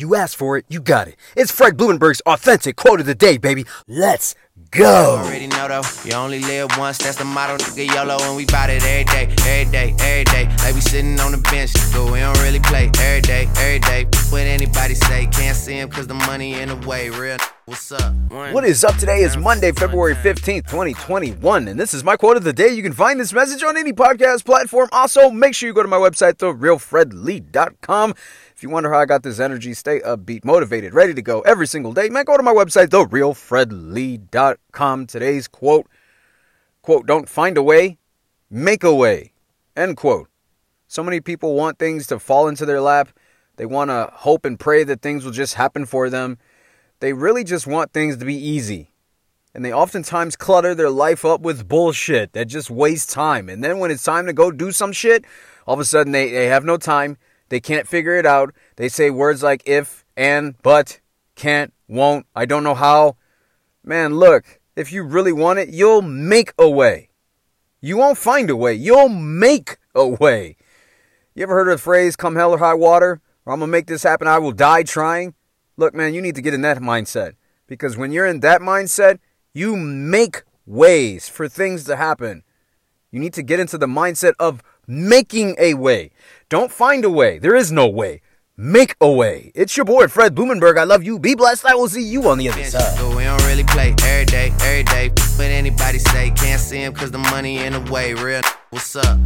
You asked for it, you got it. It's Fred Blumenberg's authentic quote of the day, baby. Let's go. You Already know though, you only live once. That's the motto, nigga. YOLO, and we bout it every day, every day, every day. Like we sitting on the bench, but we don't really play every day, every day. What anybody say, can't see him cause the money in the way. Real, what's up? One. What is up today is Monday, February 15th, 2021, and this is my quote of the day. You can find this message on any podcast platform. Also, make sure you go to my website, therealfredlee.com. If you wonder how I got this energy, stay upbeat, motivated, ready to go every single day, man, go to my website, therealfredlee.com. Today's quote, quote, don't find a way, make a way, end quote. So many people want things to fall into their lap. They want to hope and pray that things will just happen for them. They really just want things to be easy. And they oftentimes clutter their life up with bullshit that just wastes time. And then when it's time to go do some shit, all of a sudden they, they have no time. They can't figure it out. They say words like if, and, but, can't, won't, I don't know how. Man, look, if you really want it, you'll make a way. You won't find a way, you'll make a way. You ever heard of the phrase, come hell or high water? Or I'm gonna make this happen, I will die trying? Look, man, you need to get in that mindset. Because when you're in that mindset, you make ways for things to happen. You need to get into the mindset of making a way. Don't find a way. There is no way. Make a way. It's your boy, Fred Blumenberg. I love you. Be blessed. I will see you on the other side. but we don't really play every day, every day. What anybody say, can't see him cause the money in the way. Real, what's up?